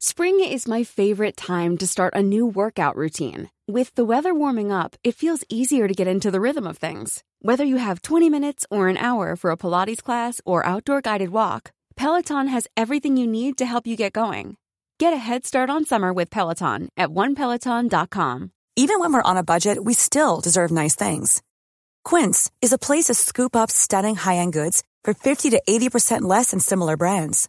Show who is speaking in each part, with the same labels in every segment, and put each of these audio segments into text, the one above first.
Speaker 1: Spring is my favorite time to start a new workout routine. With the weather warming up, it feels easier to get into the rhythm of things. Whether you have 20 minutes or an hour for a Pilates class or outdoor guided walk, Peloton has everything you need to help you get going. Get a head start on summer with Peloton at onepeloton.com.
Speaker 2: Even when we're on a budget, we still deserve nice things. Quince is a place to scoop up stunning high-end goods for 50 to 80% less than similar brands.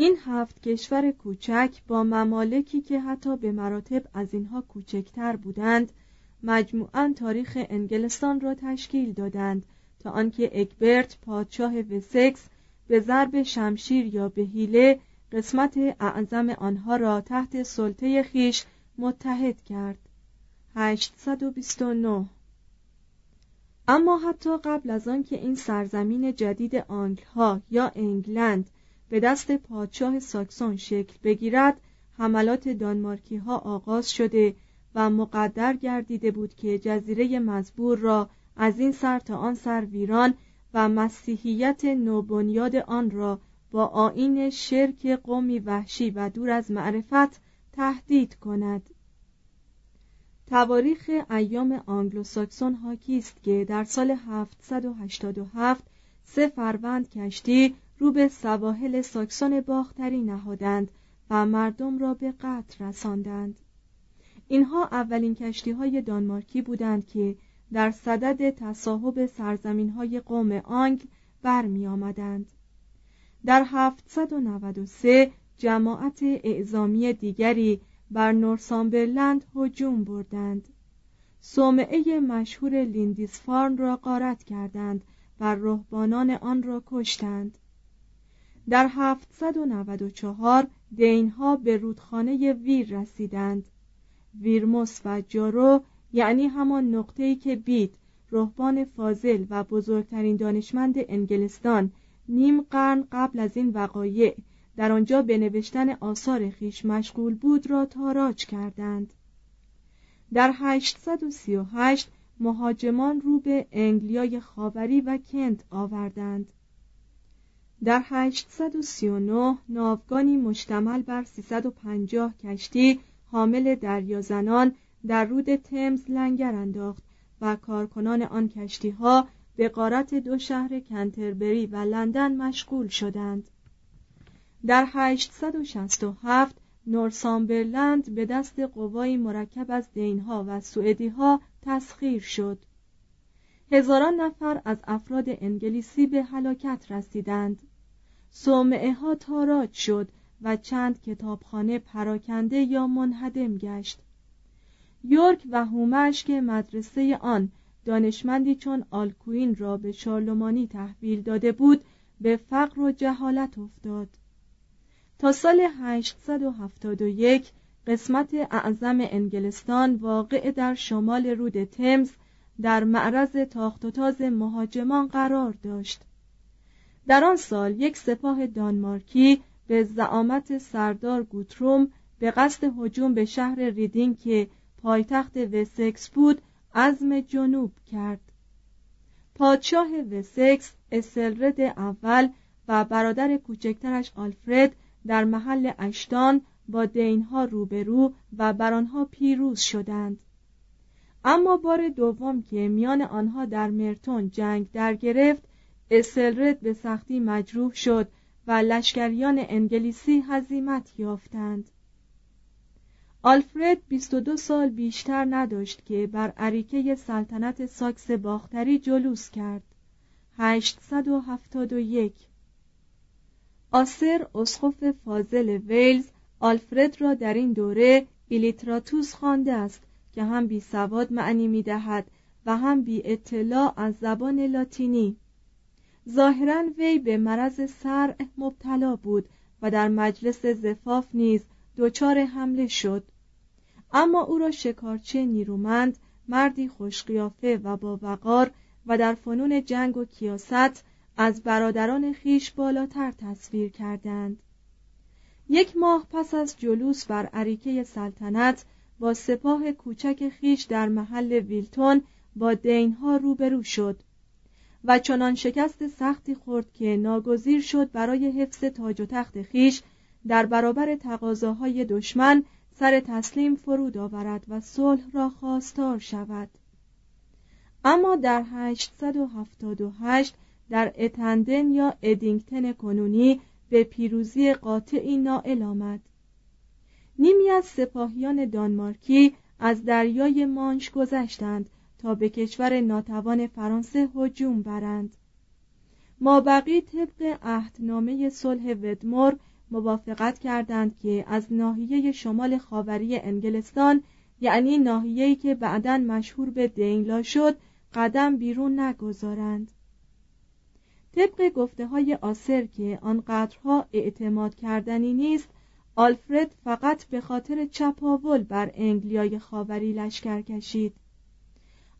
Speaker 3: این هفت کشور کوچک با ممالکی که حتی به مراتب از اینها کوچکتر بودند مجموعاً تاریخ انگلستان را تشکیل دادند تا آنکه اکبرت پادشاه وسکس به ضرب شمشیر یا به حیله قسمت اعظم آنها را تحت سلطه خیش متحد کرد. 829 اما حتی قبل از آنکه این سرزمین جدید آنگلها یا انگلند به دست پادشاه ساکسون شکل بگیرد حملات دانمارکی ها آغاز شده و مقدر گردیده بود که جزیره مزبور را از این سر تا آن سر ویران و مسیحیت نوبنیاد آن را با آیین شرک قومی وحشی و دور از معرفت تهدید کند. تواریخ ایام آنگلوساکسون حاکی است که در سال 787 سه فروند کشتی رو به سواحل ساکسون باختری نهادند و مردم را به قتل رساندند. اینها اولین کشتی های دانمارکی بودند که در صدد تصاحب سرزمین های قوم آنگل برمی آمدند. در 793 جماعت اعزامی دیگری بر نورسامبرلند هجوم بردند. صومعه مشهور لیندیسفارن را غارت کردند و رهبانان آن را کشتند. در 794 دینها به رودخانه ویر رسیدند. ویرموس و جارو یعنی همان نقطه‌ای که بید رهبان فاضل و بزرگترین دانشمند انگلستان نیم قرن قبل از این وقایع در آنجا به نوشتن آثار خیش مشغول بود را تاراج کردند. در 838 مهاجمان رو به انگلیای خاوری و کنت آوردند. در 839 ناوگانی مشتمل بر 350 کشتی حامل دریازنان در رود تمز لنگر انداخت و کارکنان آن کشتی ها به قارت دو شهر کنتربری و لندن مشغول شدند. در 867 نورسامبرلند به دست قوای مرکب از دینها و سوئدیها تسخیر شد. هزاران نفر از افراد انگلیسی به هلاکت رسیدند. صومعه ها تاراج شد و چند کتابخانه پراکنده یا منهدم گشت. یورک و هومش که مدرسه آن دانشمندی چون آلکوین را به شارلمانی تحویل داده بود به فقر و جهالت افتاد. تا سال 871 قسمت اعظم انگلستان واقع در شمال رود تمز در معرض تاخت و تاز مهاجمان قرار داشت. در آن سال یک سپاه دانمارکی به زعامت سردار گوتروم به قصد هجوم به شهر ریدینگ که پایتخت وسکس بود عزم جنوب کرد. پادشاه وسکس اسلرد اول و برادر کوچکترش آلفرد در محل اشتان با دینها روبرو و بر آنها پیروز شدند. اما بار دوم که میان آنها در مرتون جنگ در گرفت اسلرد به سختی مجروح شد و لشکریان انگلیسی هزیمت یافتند. آلفرد 22 سال بیشتر نداشت که بر عریکه سلطنت ساکس باختری جلوس کرد. 871 آسر اسقف فاضل ویلز آلفرد را در این دوره ایلیتراتوس خوانده است. که هم بی سواد معنی می دهد و هم بی اطلاع از زبان لاتینی. ظاهرا وی به مرض سرع مبتلا بود و در مجلس زفاف نیز دچار حمله شد. اما او را شکارچه نیرومند مردی خوشقیافه و با وقار و در فنون جنگ و کیاست از برادران خیش بالاتر تصویر کردند. یک ماه پس از جلوس بر عریکه سلطنت با سپاه کوچک خیش در محل ویلتون با دینها روبرو شد و چنان شکست سختی خورد که ناگزیر شد برای حفظ تاج و تخت خیش در برابر تقاضاهای دشمن سر تسلیم فرود آورد و صلح را خواستار شود. اما در 878 در اتندن یا ادینگتن کنونی به پیروزی قاطعی نائل آمد. نیمی از سپاهیان دانمارکی از دریای مانش گذشتند تا به کشور ناتوان فرانسه هجوم برند. مابقی طبق عهدنامه صلح ودمور موافقت کردند که از ناحیه شمال خاوری انگلستان یعنی ناحیه‌ای که بعدا مشهور به دینلا شد قدم بیرون نگذارند. طبق گفته های آسر که آنقدرها اعتماد کردنی نیست آلفرد فقط به خاطر چپاول بر انگلیای خاوری لشکر کشید.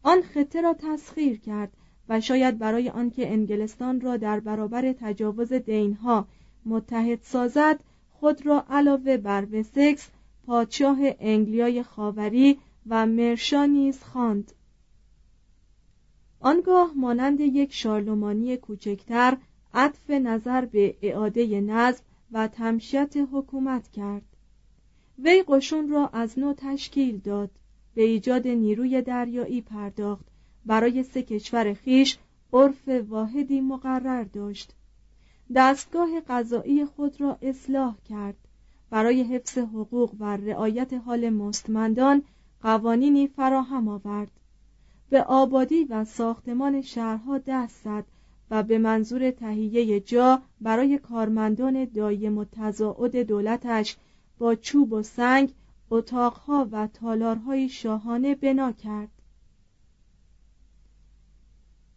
Speaker 3: آن خطه را تسخیر کرد و شاید برای آنکه انگلستان را در برابر تجاوز دینها متحد سازد خود را علاوه بر وسکس پادشاه انگلیای خاوری و مرشا نیز خواند. آنگاه مانند یک شارلمانی کوچکتر عطف نظر به اعاده نظم و تمشیت حکومت کرد. وی قشون را از نو تشکیل داد. به ایجاد نیروی دریایی پرداخت. برای سه کشور خیش عرف واحدی مقرر داشت. دستگاه قضایی خود را اصلاح کرد. برای حفظ حقوق و رعایت حال مستمندان قوانینی فراهم آورد. به آبادی و ساختمان شهرها دست زد و به منظور تهیه جا برای کارمندان دایم و تضاعد دولتش با چوب و سنگ اتاقها و تالارهای شاهانه بنا کرد.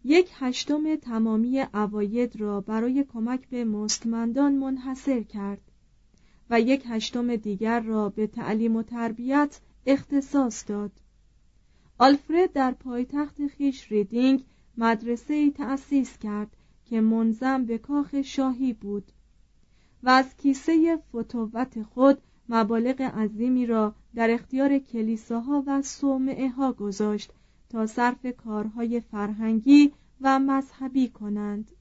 Speaker 3: یک هشتم تمامی عواید را برای کمک به مستمندان منحصر کرد و یک هشتم دیگر را به تعلیم و تربیت اختصاص داد. آلفرد در پایتخت خیش ریدینگ مدرسه تأسیس کرد که منظم به کاخ شاهی بود و از کیسه فتوت خود مبالغ عظیمی را در اختیار کلیساها و صومعه ها گذاشت تا صرف کارهای فرهنگی و مذهبی کنند.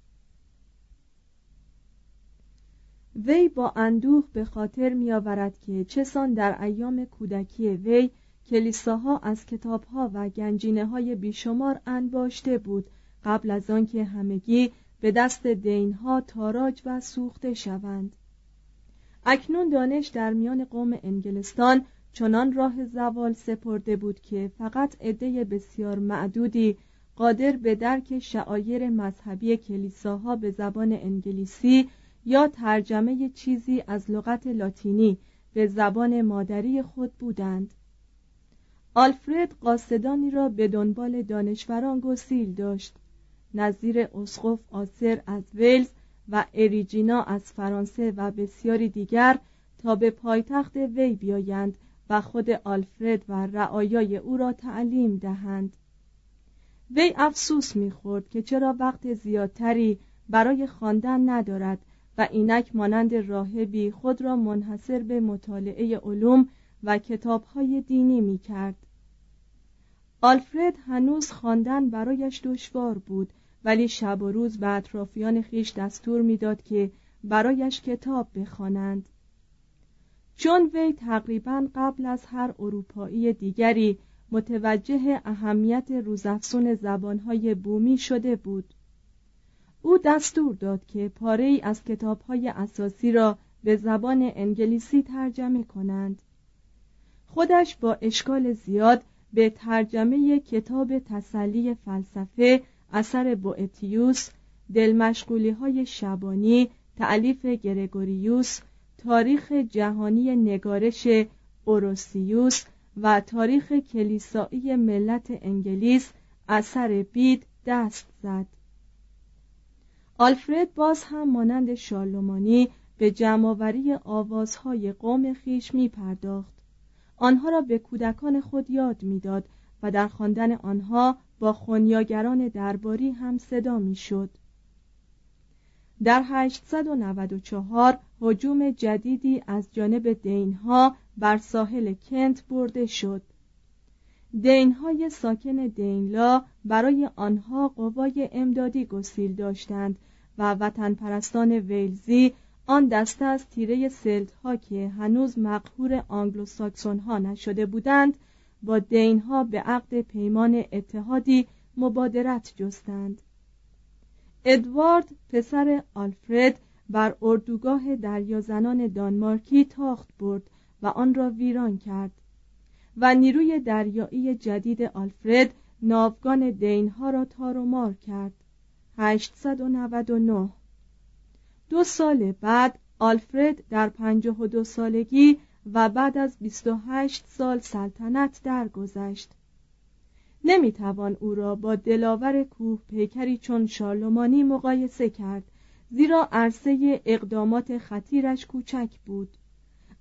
Speaker 3: وی با اندوه به خاطر می آورد که چسان در ایام کودکی وی کلیساها از کتابها و گنجینه های بیشمار انباشته بود. قبل از آنکه همگی به دست دینها تاراج و سوخته شوند. اکنون دانش در میان قوم انگلستان چنان راه زوال سپرده بود که فقط عده بسیار معدودی قادر به درک شعایر مذهبی کلیساها به زبان انگلیسی یا ترجمه چیزی از لغت لاتینی به زبان مادری خود بودند. آلفرد قاصدانی را به دنبال دانشوران گسیل داشت. نظیر اسقف آسر از ولز و اریجینا از فرانسه و بسیاری دیگر تا به پایتخت وی بیایند و خود آلفرد و رعایای او را تعلیم دهند. وی افسوس می‌خورد که چرا وقت زیادتری برای خواندن ندارد و اینک مانند راهبی خود را منحصر به مطالعه علوم و کتابهای دینی می کرد. آلفرد هنوز خواندن برایش دشوار بود ولی شب و روز به اطرافیان خیش دستور می‌داد که برایش کتاب بخوانند. چون وی تقریبا قبل از هر اروپایی دیگری متوجه اهمیت روزافزون زبانهای بومی شده بود او دستور داد که پاره ای از کتابهای اساسی را به زبان انگلیسی ترجمه کنند خودش با اشکال زیاد به ترجمه کتاب تسلی فلسفه اثر بوئتیوس دلمشغولی های شبانی تعلیف گرگوریوس تاریخ جهانی نگارش اوروسیوس و تاریخ کلیسایی ملت انگلیس اثر بید دست زد. آلفرد باز هم مانند شارلومانی به جمعآوری آوازهای قوم خیش می پرداخت آنها را به کودکان خود یاد می‌داد و در خواندن آنها با خونیاگران درباری هم صدا می‌شد. در 894 هجوم جدیدی از جانب دینها بر ساحل کنت برده شد دینهای ساکن دینلا برای آنها قوای امدادی گسیل داشتند و وطن پرستان ویلزی آن دسته از تیره سلت ها که هنوز مقهور آنگلو ساکسون ها نشده بودند با دینها به عقد پیمان اتحادی مبادرت جستند. ادوارد پسر آلفرد بر اردوگاه دریازنان دانمارکی تاخت برد و آن را ویران کرد و نیروی دریایی جدید آلفرد ناوگان دینها را تار و مار کرد 899 دو سال بعد آلفرد در پنجاه و دو سالگی و بعد از 28 سال سلطنت درگذشت. نمی‌توان او را با دلاور کوه پیکری چون شارلمانی مقایسه کرد زیرا عرصه اقدامات خطیرش کوچک بود.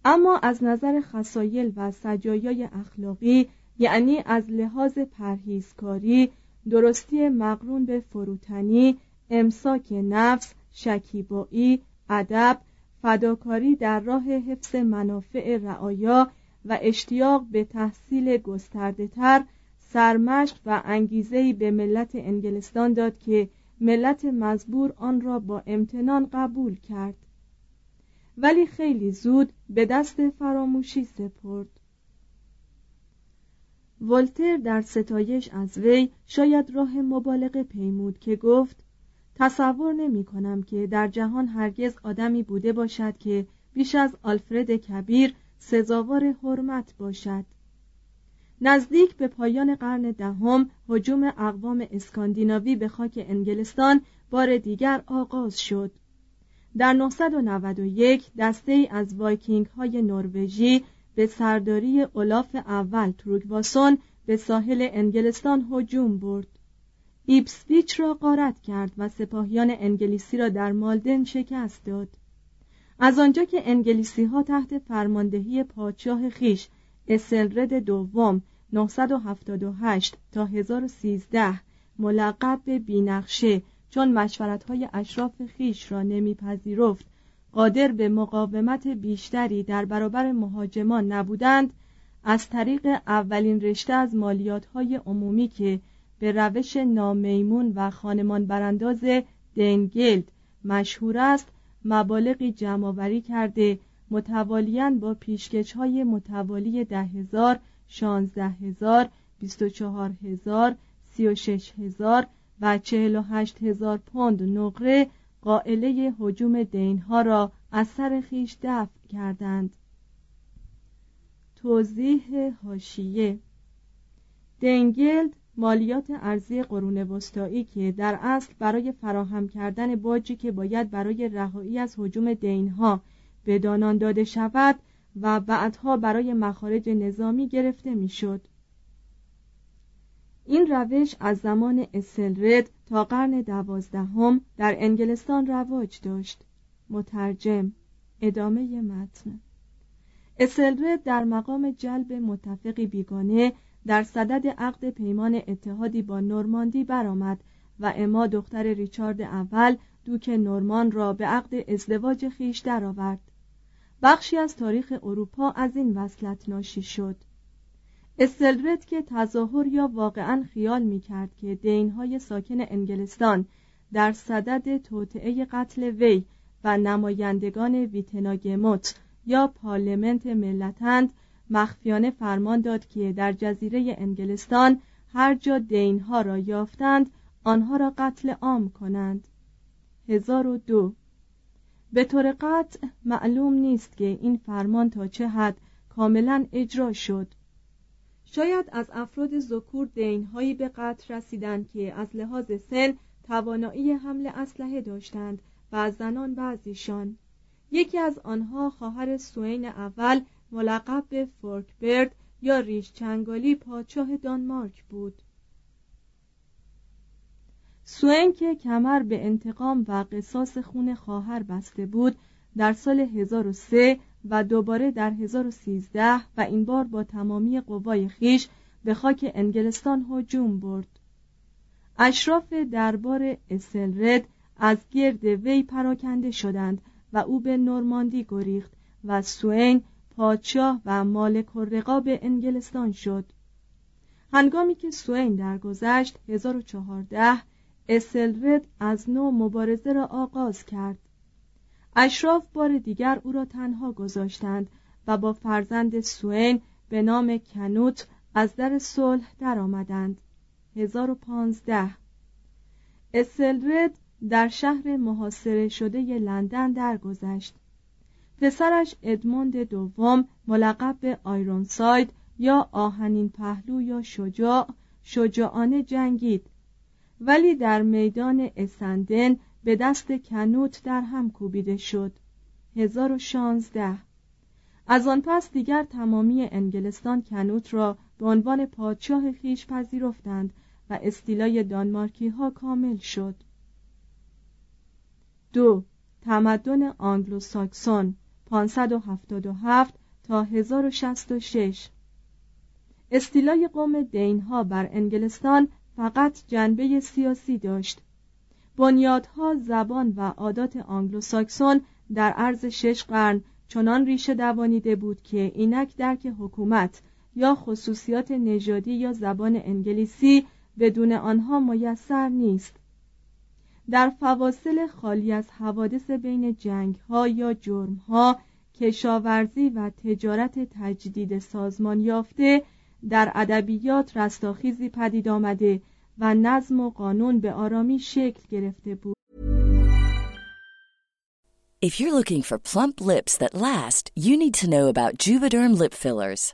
Speaker 3: اما از نظر خسایل و سجایای اخلاقی یعنی از لحاظ پرهیزکاری درستی مقرون به فروتنی امساک نفس شکیبایی ادب فداکاری در راه حفظ منافع رعایا و اشتیاق به تحصیل گسترده تر سرمشق و انگیزهای به ملت انگلستان داد که ملت مزبور آن را با امتنان قبول کرد. ولی خیلی زود به دست فراموشی سپرد. ولتر در ستایش از وی شاید راه مبالغه پیمود که گفت تصور نمی کنم که در جهان هرگز آدمی بوده باشد که بیش از آلفرد کبیر سزاوار حرمت باشد. نزدیک به پایان قرن دهم هجوم اقوام اسکاندیناوی به خاک انگلستان بار دیگر آغاز شد. در 991 دسته ای از وایکینگ های نروژی به سرداری اولاف اول تروگوسون به ساحل انگلستان هجوم برد. ایپسویچ را غارت کرد و سپاهیان انگلیسی را در مالدن شکست داد. از آنجا که انگلیسی ها تحت فرماندهی پادشاه خیش اسلرد دوم 978 تا 1013 ملقب به بینقشه چون های اشراف خیش را نمیپذیرفت قادر به مقاومت بیشتری در برابر مهاجمان نبودند از طریق اولین رشته از مالیات های عمومی که به روش نامیمون و خانمان برانداز دنگلد مشهور است مبالغی جمعآوری کرده متوالیان با پیشکش های متوالی ده هزار شانزده هزار بیست و چهار هزار سی و شش هزار و چهل و هشت هزار پوند نقره قائله حجوم دینها را از سر خیش دفع کردند. توضیح هاشیه دنگلد مالیات ارزی قرون وسطایی که در اصل برای فراهم کردن باجی که باید برای رهایی از حجوم دینها به دانان داده شود و بعدها برای مخارج نظامی گرفته می‌شد. این روش از زمان اسلرد تا قرن دوازدهم در انگلستان رواج داشت مترجم ادامه متن اسلرد در مقام جلب متفقی بیگانه در صدد عقد پیمان اتحادی با نورماندی برآمد و اما دختر ریچارد اول دوک نورمان را به عقد ازدواج خیش درآورد. بخشی از تاریخ اروپا از این وصلت ناشی شد. استلرد که تظاهر یا واقعا خیال می کرد که دینهای ساکن انگلستان در صدد توطعه قتل وی و نمایندگان ویتناگموت یا پارلمنت ملتند مخفیانه فرمان داد که در جزیره انگلستان هر جا دینها را یافتند آنها را قتل عام کنند. هزار و دو. به طور قطع معلوم نیست که این فرمان تا چه حد کاملا اجرا شد. شاید از افراد ذکور دینهایی به قتل رسیدند که از لحاظ سن توانایی حمل اسلحه داشتند و از زنان بعضیشان. یکی از آنها خواهر سوین اول ملقب به فورکبرد یا ریش چنگالی پادشاه دانمارک بود. سوئن که کمر به انتقام و قصاص خون خواهر بسته بود در سال 1003 و دوباره در 1013 و این بار با تمامی قوای خیش به خاک انگلستان هجوم برد. اشراف دربار اسلرد از گرد وی پراکنده شدند و او به نورماندی گریخت و سوین پادشاه و مالک رقاب انگلستان شد. هنگامی که سوین درگذشت 1014 اسلرد از نو مبارزه را آغاز کرد. اشراف بار دیگر او را تنها گذاشتند و با فرزند سوین به نام کنوت از در صلح درآمدند. 1015 اسلرد در شهر محاصره شده لندن درگذشت. پسرش ادموند دوم ملقب به آیرونساید یا آهنین پهلو یا شجاع شجاعانه جنگید. ولی در میدان اسندن به دست کنوت در هم کوبیده شد. 1016 از آن پس دیگر تمامی انگلستان کنوت را به عنوان پادشاه خیش پذیرفتند و استیلای دانمارکی ها کامل شد. دو. تمدن آنگلو ساکسون 577 تا 1066 استیلای قوم دینها بر انگلستان فقط جنبه سیاسی داشت. بنیادها زبان و عادات آنگلوساکسون در عرض شش قرن چنان ریشه دوانیده بود که اینک درک حکومت یا خصوصیات نژادی یا زبان انگلیسی بدون آنها میسر نیست. در فواصل خالی از حوادث بین جنگ ها یا جرم ها کشاورزی و تجارت تجدید سازمان یافته در ادبیات رستاخیزی پدید آمده و نظم و قانون به آرامی شکل گرفته بود
Speaker 4: If you're looking for plump lips that last, you need to know about Juvederm lip fillers.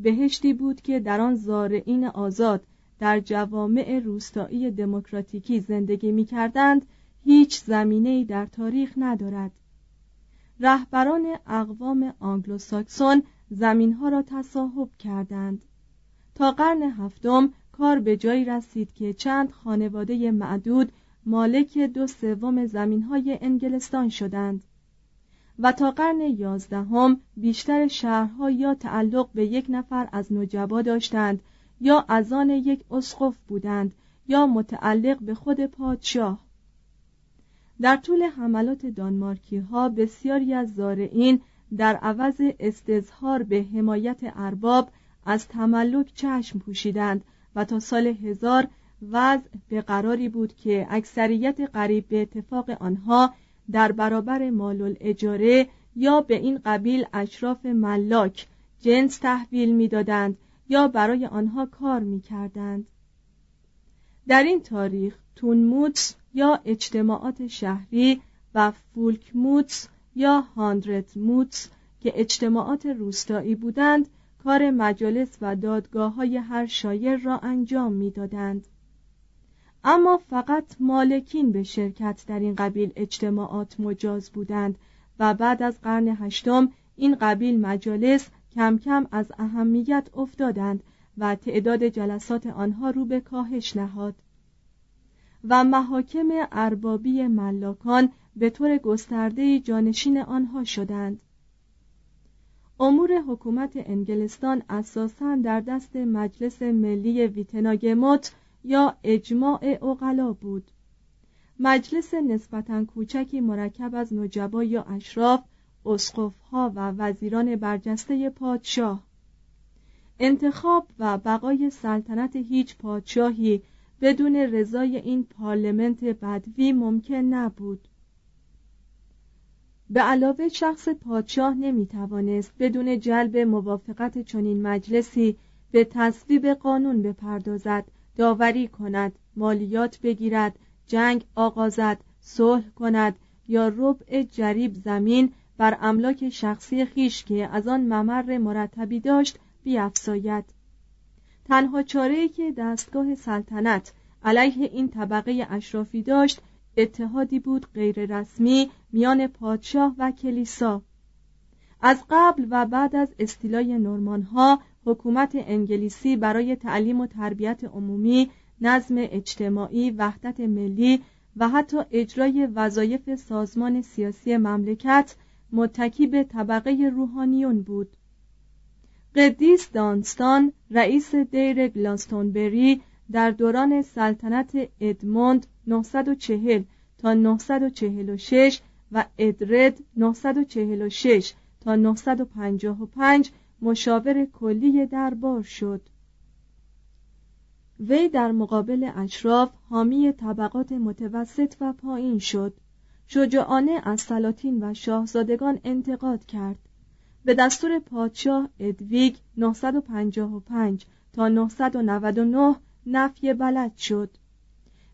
Speaker 3: بهشتی بود که در آن زارعین آزاد در جوامع روستایی دموکراتیکی زندگی می کردند هیچ زمینه‌ای در تاریخ ندارد. رهبران اقوام آنگلوساکسون زمینها را تصاحب کردند. تا قرن هفتم کار به جایی رسید که چند خانواده معدود مالک دو سوم زمینهای انگلستان شدند. و تا قرن یازدهم بیشتر شهرها یا تعلق به یک نفر از نجبا داشتند یا از آن یک اسقف بودند یا متعلق به خود پادشاه. در طول حملات دانمارکی ها بسیاری از زارعین در عوض استظهار به حمایت ارباب از تملک چشم پوشیدند و تا سال هزار وضع به قراری بود که اکثریت قریب به اتفاق آنها در برابر مال اجاره یا به این قبیل اشراف ملاک جنس تحویل می‌دادند یا برای آنها کار می‌کردند در این تاریخ تونموتس یا اجتماعات شهری و فولکموتس یا هاندرت موتس که اجتماعات روستایی بودند کار مجالس و دادگاه های هر شایر را انجام می‌دادند. اما فقط مالکین به شرکت در این قبیل اجتماعات مجاز بودند و بعد از قرن هشتم این قبیل مجالس کم کم از اهمیت افتادند و تعداد جلسات آنها رو به کاهش نهاد. و محاکم اربابی ملاکان به طور گسترده جانشین آنها شدند. امور حکومت انگلستان اساساً در دست مجلس ملی ویتناگموت یا اجماع اقلا بود. مجلس نسبتا کوچکی مرکب از نجبا یا اشراف اسقفها و وزیران برجسته پادشاه. انتخاب و بقای سلطنت هیچ پادشاهی بدون رضای این پارلمنت بدوی ممکن نبود. به علاوه شخص پادشاه نمی توانست بدون جلب موافقت چنین مجلسی به تصویب قانون بپردازد داوری کند مالیات بگیرد جنگ آغازد صلح کند یا ربع جریب زمین بر املاک شخصی خیش که از آن ممر مرتبی داشت بیافزاید تنها چاره که دستگاه سلطنت علیه این طبقه اشرافی داشت اتحادی بود غیر رسمی میان پادشاه و کلیسا. از قبل و بعد از استیلای نورمان ها حکومت انگلیسی برای تعلیم و تربیت عمومی نظم اجتماعی وحدت ملی و حتی اجرای وظایف سازمان سیاسی مملکت متکی به طبقه روحانیون بود. قدیس دانستان رئیس دیر گلاستونبری در دوران سلطنت ادموند 940 تا 946 و ادرد 946 تا 955 مشاور کلی دربار شد. وی در مقابل اشراف حامی طبقات متوسط و پایین شد. شجاعانه از سلاطین و شاهزادگان انتقاد کرد. به دستور پادشاه ادویگ 955 تا 999 نفی بلد شد.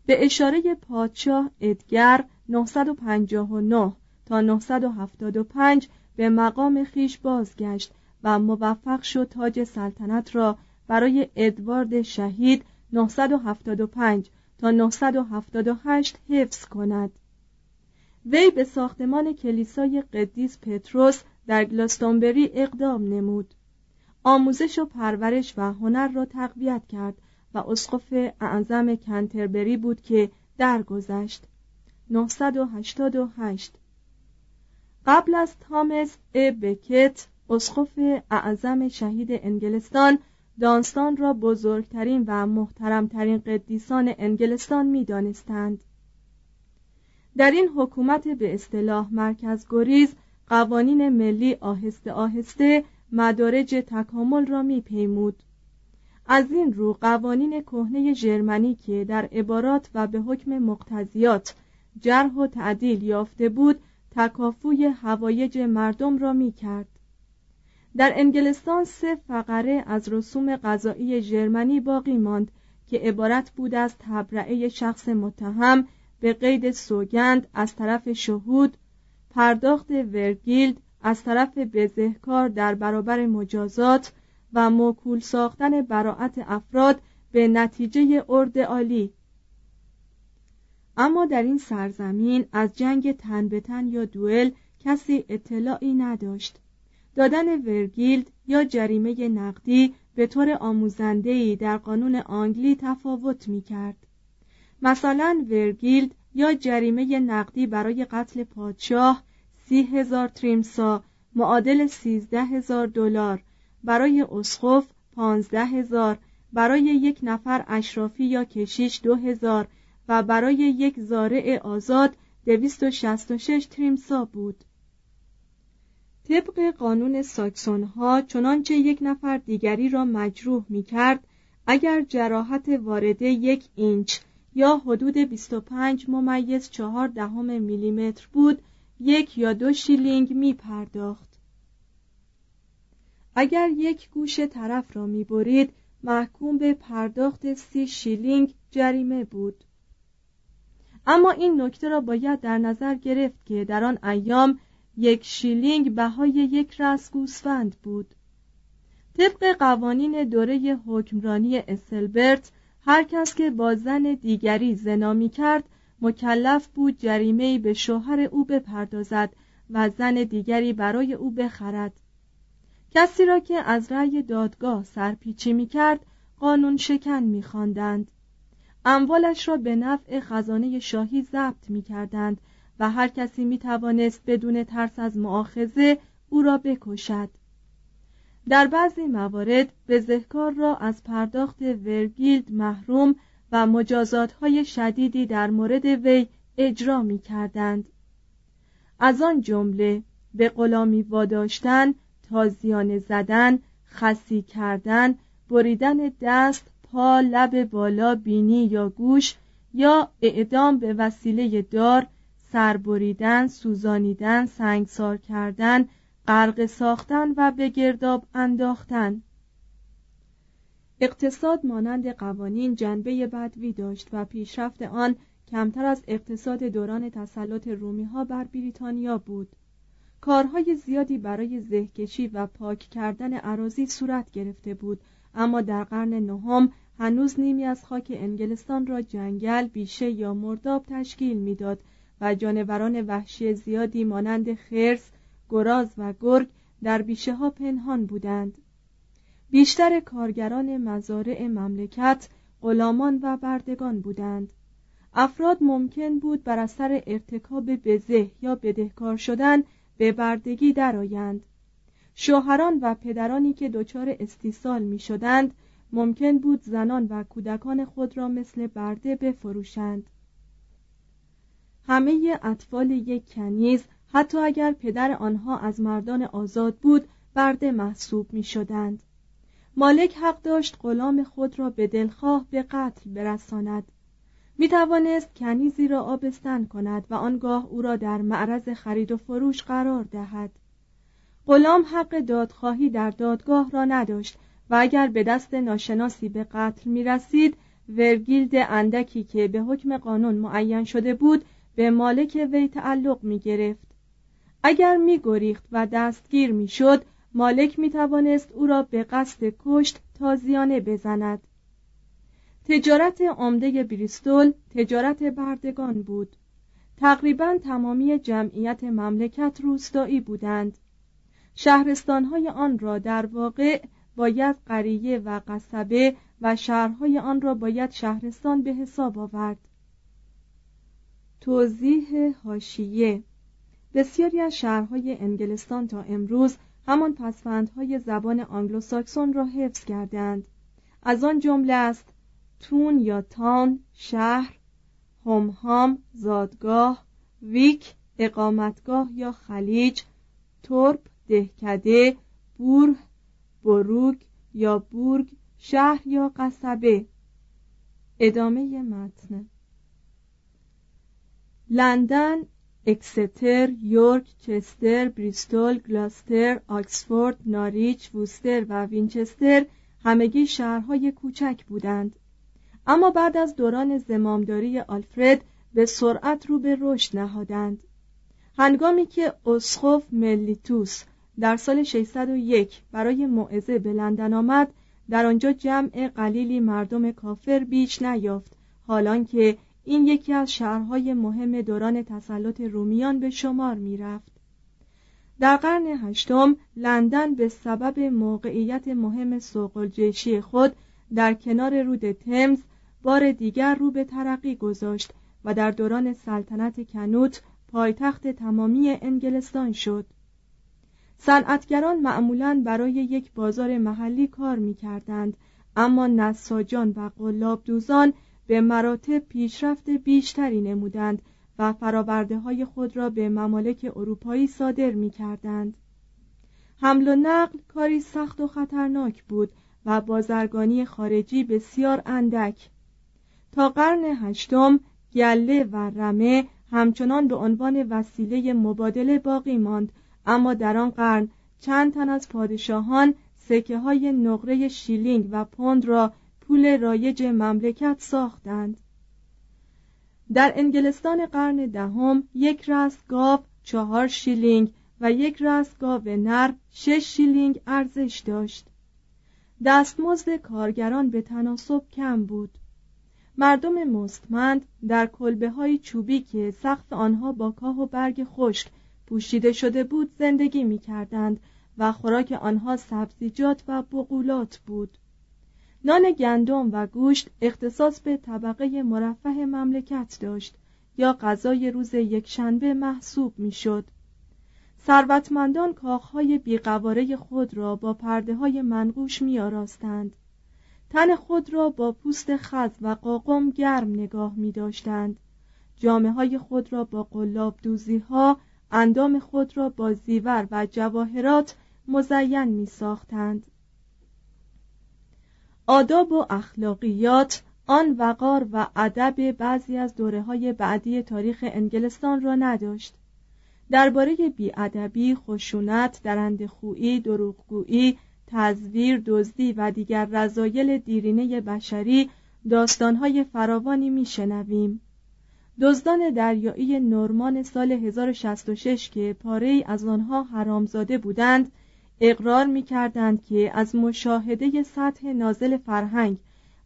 Speaker 3: به اشاره پادشاه ادگر 959 تا 975 به مقام خیش بازگشت و موفق شد تاج سلطنت را برای ادوارد شهید 975 تا 978 حفظ کند. وی به ساختمان کلیسای قدیس پتروس در گلاستونبری اقدام نمود. آموزش و پرورش و هنر را تقویت کرد و اسقف اعظم کنتربری بود که درگذشت. 988 قبل از تامس ا بکت اسقف اعظم شهید انگلستان دانستان را بزرگترین و محترمترین قدیسان انگلستان می دانستند. در این حکومت به اصطلاح مرکز گریز قوانین ملی آهسته آهسته مدارج تکامل را میپیمود از این رو قوانین کهنه ژرمنی که در عبارات و به حکم مقتضیات جرح و تعدیل یافته بود تکافوی هوایج مردم را می کرد. در انگلستان سه فقره از رسوم غذایی ژرمنی باقی ماند که عبارت بود از تبرعه شخص متهم به قید سوگند از طرف شهود پرداخت ورگیلد از طرف بزهکار در برابر مجازات و موکول ساختن براعت افراد به نتیجه ارد عالی. اما در این سرزمین از جنگ تن به تن یا دوئل کسی اطلاعی نداشت. دادن ورگیلد یا جریمه نقدی به طور آموزندهی در قانون آنگلی تفاوت می کرد. مثلا ورگیلد یا جریمه نقدی برای قتل پادشاه سی هزار تریمسا معادل سیزده هزار دلار برای اسقف پانزده هزار برای یک نفر اشرافی یا کشیش دو هزار و برای یک زارع آزاد دویست و شست و شش تریمسا بود طبق قانون ساکسون ها چنانچه یک نفر دیگری را مجروح می کرد اگر جراحت وارده یک اینچ یا حدود 25 ممیز چهار دهم میلیمتر بود یک یا دو شیلینگ می پرداخت. اگر یک گوش طرف را می برید محکوم به پرداخت سی شیلینگ جریمه بود. اما این نکته را باید در نظر گرفت که در آن ایام یک شیلینگ بهای یک رأس گوسفند بود طبق قوانین دوره حکمرانی اسلبرت هر کس که با زن دیگری زنا می کرد مکلف بود جریمه به شوهر او بپردازد و زن دیگری برای او بخرد کسی را که از رأی دادگاه سرپیچی می کرد قانون شکن می خواندند. اموالش را به نفع خزانه شاهی ضبط می کردند و هر کسی می توانست بدون ترس از معاخزه او را بکشد در بعضی موارد بزهکار را از پرداخت ورگیلد محروم و مجازات های شدیدی در مورد وی اجرا می کردند. از آن جمله به غلامی واداشتن، تازیانه زدن، خسی کردن، بریدن دست، پا، لب بالا، بینی یا گوش یا اعدام به وسیله دار سربریدن، سوزانیدن، سنگسار کردن، غرق ساختن و به گرداب انداختن. اقتصاد مانند قوانین جنبه بدوی داشت و پیشرفت آن کمتر از اقتصاد دوران تسلط رومی ها بر بریتانیا بود. کارهای زیادی برای زهکشی و پاک کردن عراضی صورت گرفته بود اما در قرن نهم هنوز نیمی از خاک انگلستان را جنگل بیشه یا مرداب تشکیل می‌داد و جانوران وحشی زیادی مانند خرس، گراز و گرگ در بیشه ها پنهان بودند. بیشتر کارگران مزارع مملکت غلامان و بردگان بودند. افراد ممکن بود بر اثر ارتکاب بزه یا بدهکار شدن به بردگی درآیند. شوهران و پدرانی که دچار استیصال می شدند ممکن بود زنان و کودکان خود را مثل برده بفروشند. همه اطفال یک کنیز حتی اگر پدر آنها از مردان آزاد بود برده محسوب می شدند مالک حق داشت غلام خود را به دلخواه به قتل برساند. می توانست کنیزی را آبستن کند و آنگاه او را در معرض خرید و فروش قرار دهد. غلام حق دادخواهی در دادگاه را نداشت و اگر به دست ناشناسی به قتل می رسید ورگیلد اندکی که به حکم قانون معین شده بود به مالک وی تعلق می گرفت اگر می گریخت و دستگیر می شد مالک می توانست او را به قصد کشت تازیانه بزند. تجارت عمده بریستول تجارت بردگان بود. تقریبا تمامی جمعیت مملکت روستایی بودند. شهرستانهای آن را در واقع باید قریه و قصبه و شهرهای آن را باید شهرستان به حساب آورد. توضیح هاشیه بسیاری از شهرهای انگلستان تا امروز همان پسفندهای زبان آنگلوساکسون را حفظ کردند. از آن جمله است تون یا تان شهر همهام زادگاه ویک اقامتگاه یا خلیج ترپ دهکده بور بروگ یا بورگ شهر یا قصبه. ادامه متن. لندن اکستر، یورک، چستر، بریستول، گلاستر، آکسفورد، ناریچ، ووستر و وینچستر همگی شهرهای کوچک بودند. اما بعد از دوران زمامداری آلفرد به سرعت رو به رشد نهادند. هنگامی که اسخوف ملیتوس در سال 601 برای موعظه به لندن آمد در آنجا جمع قلیلی مردم کافر بیش نیافت حالان که این یکی از شهرهای مهم دوران تسلط رومیان به شمار می رفت. در قرن هشتم لندن به سبب موقعیت مهم سوقلجشی خود در کنار رود تمز بار دیگر رو به ترقی گذاشت و در دوران سلطنت کنوت پایتخت تمامی انگلستان شد صنعتگران معمولا برای یک بازار محلی کار می کردند اما نساجان و قلاب دوزان به مراتب پیشرفت بیشتری نمودند و فراورده های خود را به ممالک اروپایی صادر می کردند. حمل و نقل کاری سخت و خطرناک بود و بازرگانی خارجی بسیار اندک تا قرن هشتم گله و رمه همچنان به عنوان وسیله مبادله باقی ماند اما در آن قرن چند تن از پادشاهان سکه های نقره شیلینگ و پوند را پول رایج مملکت ساختند. در انگلستان قرن دهم یک رأس گاو چهار شیلینگ و یک رست گاو نر شش شیلینگ ارزش داشت. دستمزد کارگران به تناسب کم بود. مردم مستمند در کلبه های چوبی که سقف آنها با کاه و برگ خشک پوشیده شده بود زندگی می کردند و خوراک آنها سبزیجات و بقولات بود. نان گندم و گوشت اختصاص به طبقه مرفه مملکت داشت یا غذای روز یکشنبه محسوب می‌شد. ثروتمندان کاخهای بیقواره خود را با پرده های منقوش می آراستند. تن خود را با پوست خز و قاقم گرم نگاه می داشتند. جامعه های خود را با قلاب دوزی ها، اندام خود را با زیور و جواهرات مزین می ساختند. آداب و اخلاقیات آن وقار و ادب بعضی از دوره های بعدی تاریخ انگلستان را نداشت. درباره بیادبی خشونت درندخویی دروغگویی تزویر دزدی و دیگر رضایل دیرینه بشری داستانهای فراوانی میشنویم. دزدان دریایی نورمان سال 1066 که پاره از آنها حرامزاده بودند اقرار می کردند که از مشاهده سطح نازل فرهنگ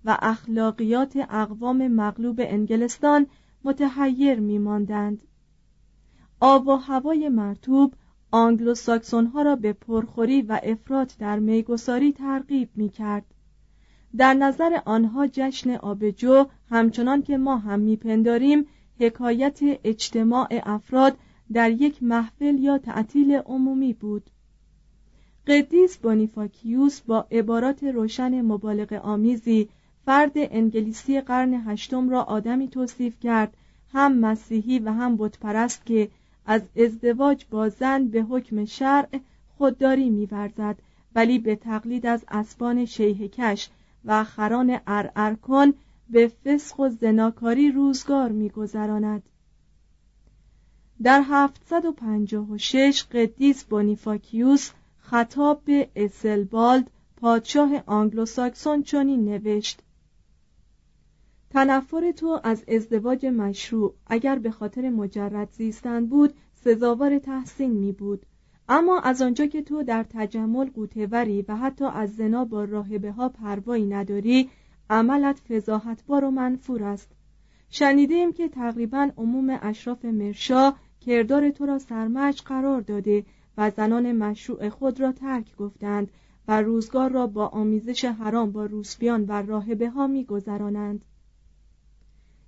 Speaker 3: و اخلاقیات اقوام مغلوب انگلستان متحیر می ماندند. آب و هوای مرتوب آنگلو ساکسون ها را به پرخوری و افراط در میگساری ترغیب می کرد. در نظر آنها جشن آبجو همچنان که ما هم میپنداریم حکایت اجتماع افراد در یک محفل یا تعطیل عمومی بود قدیس بونیفاکیوس با عبارات روشن مبالغه آمیزی فرد انگلیسی قرن هشتم را آدمی توصیف کرد هم مسیحی و هم بتپرست که از ازدواج با زن به حکم شرع خودداری میورزد ولی به تقلید از اسبان شیهکش و خران ارعرکن به فسق و زناکاری روزگار میگذراند. در 756 قدیس بونیفاکیوس خطاب به اثلبالد پادشاه آنگلوساکسون چنین نوشت. تنفر تو از ازدواج مشروع اگر به خاطر مجرد زیستن بود سزاوار تحسین می بود. اما از آنجا که تو در تجمل غوطه‌وری و حتی از زنا با راهبه ها پروایی نداری عملت فضاحتبار و منفور است. شنیده ایم که تقریبا عموم اشراف مرشا کردار تو را سرمشق قرار داده و زنان مشروع خود را ترک گفته‌اند و روزگار را با آمیزش حرام با روسبیان و راهبه ها می گذرانند.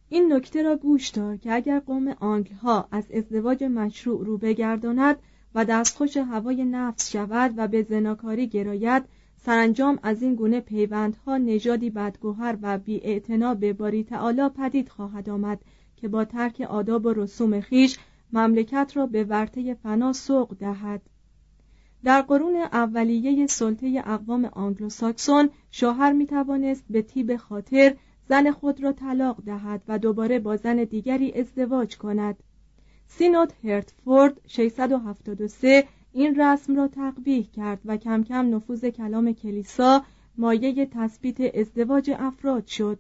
Speaker 3: این نکته را گوش دار که اگر قوم آنگل ها از ازدواج مشروع رو بگرداند و دستخوش هوای نفس شود و به زناکاری گراید سرانجام از این گونه پیوندها نژادی بدگوهر و بی به باری تعالی پدید خواهد آمد که با ترک آداب و رسوم خویش مملکت را به ورطه فنا سوق دهد. در قرون اولیه سلطه اقوام آنگلوساکسون شوهر می توانست به طیب خاطر زن خود را طلاق دهد و دوباره با زن دیگری ازدواج کند. سینود هرتفورد 673 این رسم را تقبیح کرد و کم کم نفوذ کلام کلیسا مایه تثبیت ازدواج افراد شد.